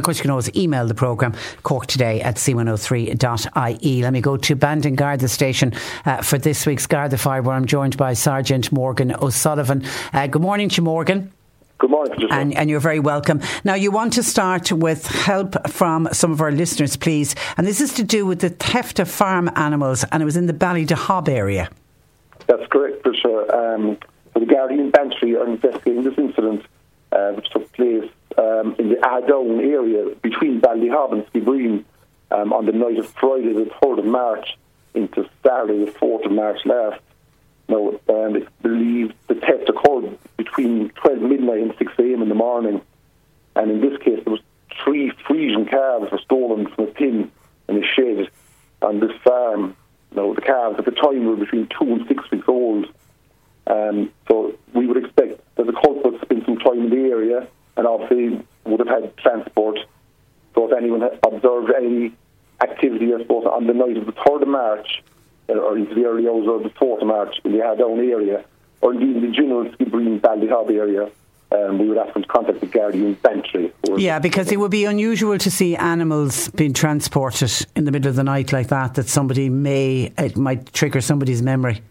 Of course, you can always email the programme, Cork Today at c103.ie. Let me go to Bandon Garda Station uh, for this week's Garda File, where I'm joined by Sergeant Morgan O'Sullivan. Uh, good morning to you, Morgan. Good morning, and, and, you're very welcome. Now, you want to start with help from some of our listeners, please. And this is to do with the theft of farm animals, and it was in the Ballydehob area. That's correct, Patricia. Um, so the Guardian and Bantry are investigating this incident, uh, which took place um, in the Ardown area between Ballydehob and Skibbereen um, on the night of Friday, the 3rd of March, into Saturday, the 4th of March last. Now, um, it's believed the theft occurred between 12 midnight and 6 a.m. in the morning. And in this case, there was three Friesian calves were stolen from a pin in a shed on this farm. Now, the calves at the time were between two and six weeks old. Um, so we would expect that the culprits spent some time in the area and obviously would have had transport. So if anyone observed any activity, I suppose, on the night of the 3rd of March, uh, or into the early hours of the 4th of March in the Ardown area, or indeed in the general Skibbereen Ballydehob area, um, we would ask them to contact the Gardaí in Bantry. Yeah, because it would be unusual to see animals being transported in the middle of the night like that, that somebody may, it might trigger somebody's memory.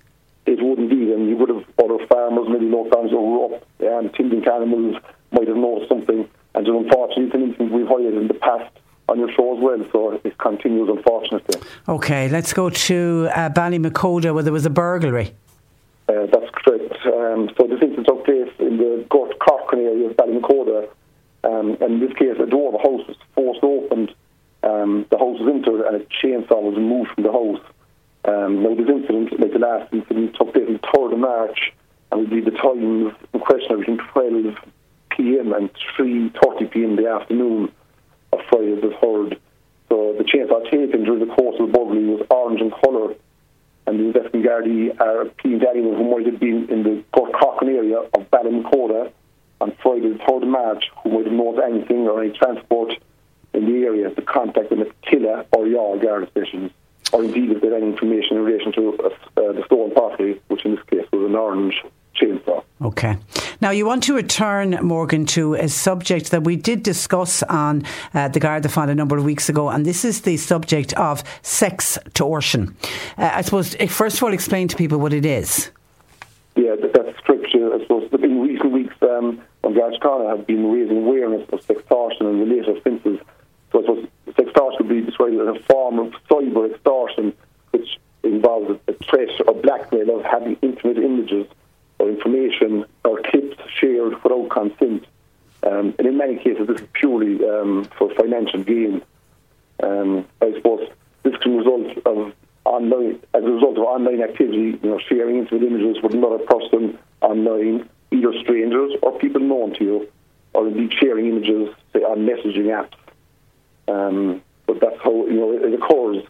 It would indeed, and you would have other farmers, maybe local farmers who were up and tending animals might have noticed something. And just unfortunately, it's an instance we've highlighted in the past on your show as well. So it continues, unfortunately. Okay, let's go to uh, Ballymacoda where there was a burglary. Uh, that's correct. Um, so this incident took place in the Gort Corcoran area of Ballymacoda. Um, and in this case, a door of a house was forced open. Um, the house was entered and a chainsaw was removed from the house. Um, now, this incident, like the last incident, took place on the 3rd of March, and we believe the time in question between 12 p.m. and 3.30 p.m. in the afternoon of Friday the 3rd. So the chainsaw taken during the course of the burglary was orange in colour, and the investigating Gardaí are to anyone who might have been in the Port area of Ballymacoda on Friday the 3rd of March who might have noticed anything or any transport in the area to contact them at Killeagh or Youghal Garda stations, or indeed if have any information in relation to uh, the stolen property, which in this case was an orange chainsaw. Okay. Now, you want to return, Morgan, to a subject that we did discuss on uh, the Garda File a number of weeks ago, and this is the subject of sex torsion. Uh, I suppose, eh, first of all, explain to people what it is. Yeah, that's scripture. I suppose in recent weeks, um, on Garda have been raising awareness of sextortion and related offences. So I suppose sextortion could be described as a form of cyber extortion, which involves a threat or blackmail of having intimate images or information or tips without consent. Um, and in many cases, this is purely um, for financial gain. Um, I suppose this can result of online as a result of online activity, you know, sharing intimate images with another person online, either strangers or people known to you, or indeed sharing images say on messaging apps. Um, but that's how you know it, occurs.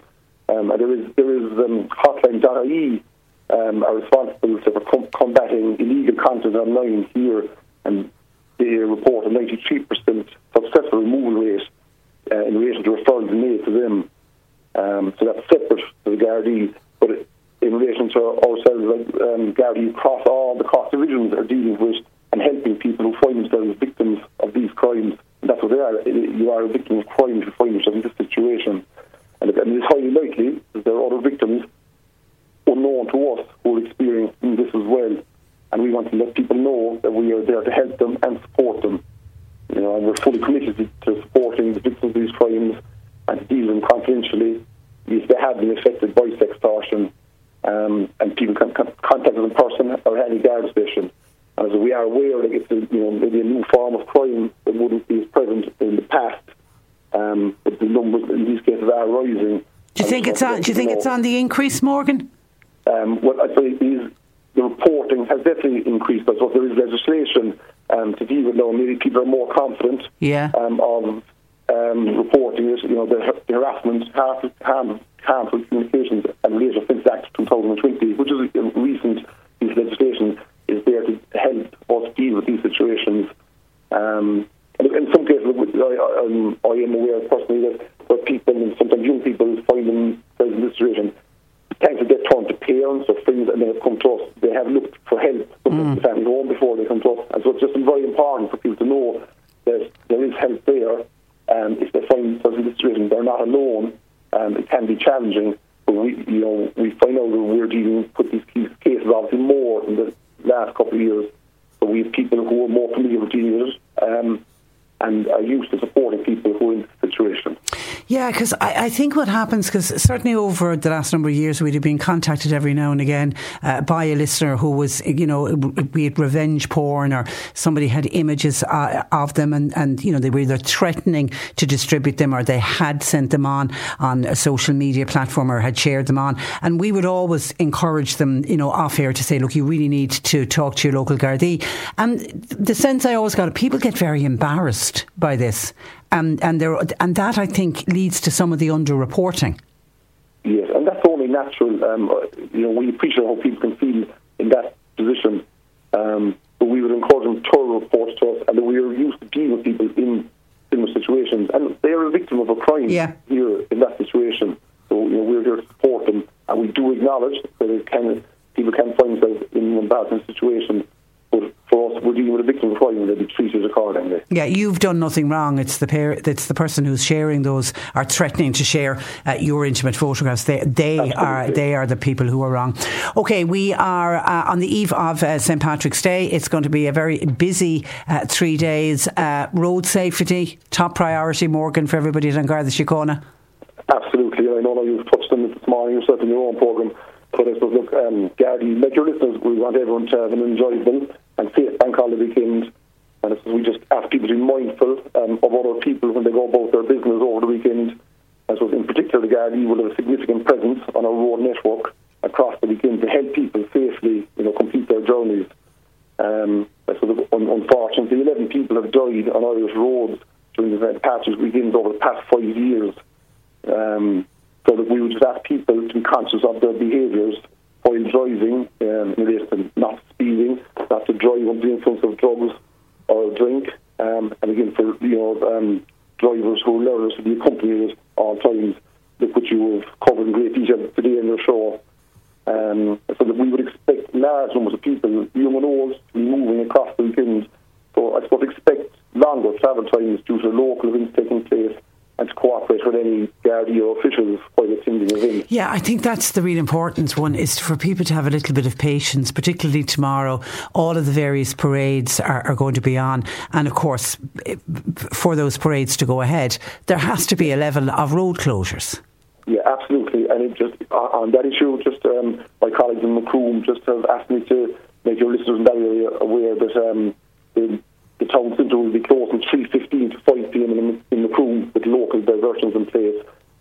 Um, and there is there is um, hotline.ie um, are responsible for com- combating illegal content online here, and they report a 93% successful removal rate uh, in relation to referrals made to them. Um, so that's separate to the Gardaí, but in relation to ourselves, like, um, Gardaí across all the cross divisions are dealing with and helping people who find themselves victims of these crimes. And that's what they are. You are a victim of crime if you find yourself in this situation. And it's highly likely that there are other victims unknown to us who are experiencing this as well. And we want to let people know that we are there to help them and support them. You know, and we're fully committed to supporting the victims of these crimes and to deal with them confidentially if they have been affected by sextortion um, and people can, can contact them in person or any guard station. And as we are aware that it's a, you know, maybe a new form of crime that wouldn't be as present in the past, um, but the numbers in these cases are rising. Do you think it's on? Do you think it's on the increase, Morgan? Um, what I say is the reporting has definitely increased. But so there is legislation um, to deal with now. Maybe people are more confident yeah. um, of um, reporting it. You know, the, the harassment, harm, harmful communications and Related Offence Act 2020, which is a recent piece of legislation, is there to help us deal with these situations. Um, and in some cases, I, I, I am aware personally that where people, and sometimes young people, find themselves in this situation, tend to get turned to parents or friends and they have come to us. They have looked for help from mm. family before they come to us. And so it's just very important for people to know that there is help there. And if they find in this situation, they're not alone. And it can be challenging. But we, you know, we find out that we're dealing with these cases obviously more in the last couple of years. But we have people who are more familiar with dealing with it. Um, and are used to supporting people who are in. Yeah, because I, I, think what happens, because certainly over the last number of years, we'd have been contacted every now and again uh, by a listener who was, you know, be it revenge porn or somebody had images uh, of them and, and, you know, they were either threatening to distribute them or they had sent them on on a social media platform or had shared them on. And we would always encourage them, you know, off air to say, look, you really need to talk to your local Gardaí. And the sense I always got, people get very embarrassed by this and and there and that I think leads to some of the underreporting. Yes, and that's only natural. Um, you know, we appreciate how people can feel in that position, um, but we would encourage them to report to us, and that we are used to dealing with people in similar situations, and they are a victim of a crime yeah. here in that situation. So you know, we're here to support them, and we do acknowledge that it can, people can find themselves in an embarrassing situation us, we're dealing with a victim of crime and they'll be treated accordingly. Yeah, you've done nothing wrong. It's the pair, it's the person who's sharing those or threatening to share uh, your intimate photographs. They, they are they are the people who are wrong. Okay, we are uh, on the eve of uh, St Patrick's Day. It's going to be a very busy uh, three days. Uh, road safety top priority, Morgan, for everybody at the Síochána. Absolutely, I know you've touched on it this morning yourself in your own programme. But I suppose, look, um, Gardaí, like your listeners, we want everyone to have an enjoyable and safe bank holiday weekend. And we just ask people to be mindful um, of other people when they go about their business over the weekend. I suppose, in particular, the Gardaí will have a significant presence on our road network across the weekend to help people safely, you know, complete their journeys. Um, I suppose, unfortunately, 11 people have died on Irish roads during the past weekends over the past five years. Um, so that we would just ask people to be conscious of their behaviours while driving, um, in to not speeding, not to drive under the influence of drugs or drink, um, and again for you know um, drivers who are learners to be accompanied at all times, which you have covered in great detail today in your show. Um, so that we would expect large numbers of people, young and old, to be moving across the weekend. So I suppose expect longer travel times due to local events taking place and to cooperate with any Gardaí or officials while attending events. Yeah, I think that's the real important one is for people to have a little bit of patience, particularly tomorrow. All of the various parades are, are going to be on, and of course, for those parades to go ahead, there has to be a level of road closures. Yeah, absolutely. And it just on that issue, just um, my colleagues in Macroom just have asked me to make your listeners in that area aware that um, the the town centre will be closed from 3.15 to 5 pm in, in Macroom local diversions in place.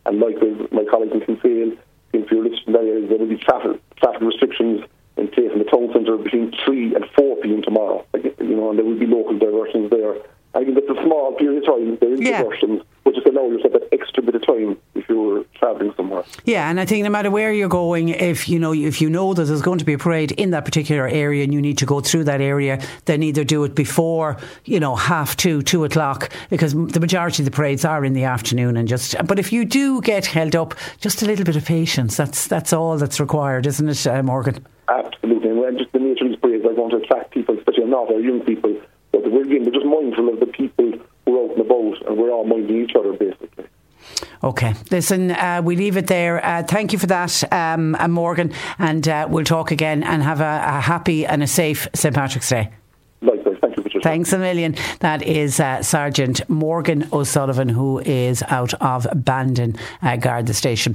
And likewise, my colleagues in Kinsale, in your listed areas, there will be traffic, traffic restrictions in place in the town centre between 3 and 4 pm tomorrow. You know, and there will be local diversions there. I think it's a small period of time. There is yeah. diversions, but just allow yourself that extra bit of time if you're travelling somewhere. Yeah, and I think no matter where you're going, if you know if you know that there's going to be a parade in that particular area and you need to go through that area, then either do it before you know half two, two o'clock, because the majority of the parades are in the afternoon. And just but if you do get held up, just a little bit of patience. That's that's all that's required, isn't it, uh, Morgan? Absolutely, and just the nature of these parades are going to attract people, especially not our young people but we're, we're just mindful of the people who are out and about, and we're all minding each other, basically. Okay, listen, uh, we leave it there. Uh, thank you for that, um, uh, Morgan, and uh, we'll talk again and have a, a happy and a safe St Patrick's Day. Likewise, thank you, Patricia. Thanks a million. That is uh, Sergeant Morgan O'Sullivan, who is out of Bandon uh, Garda Station.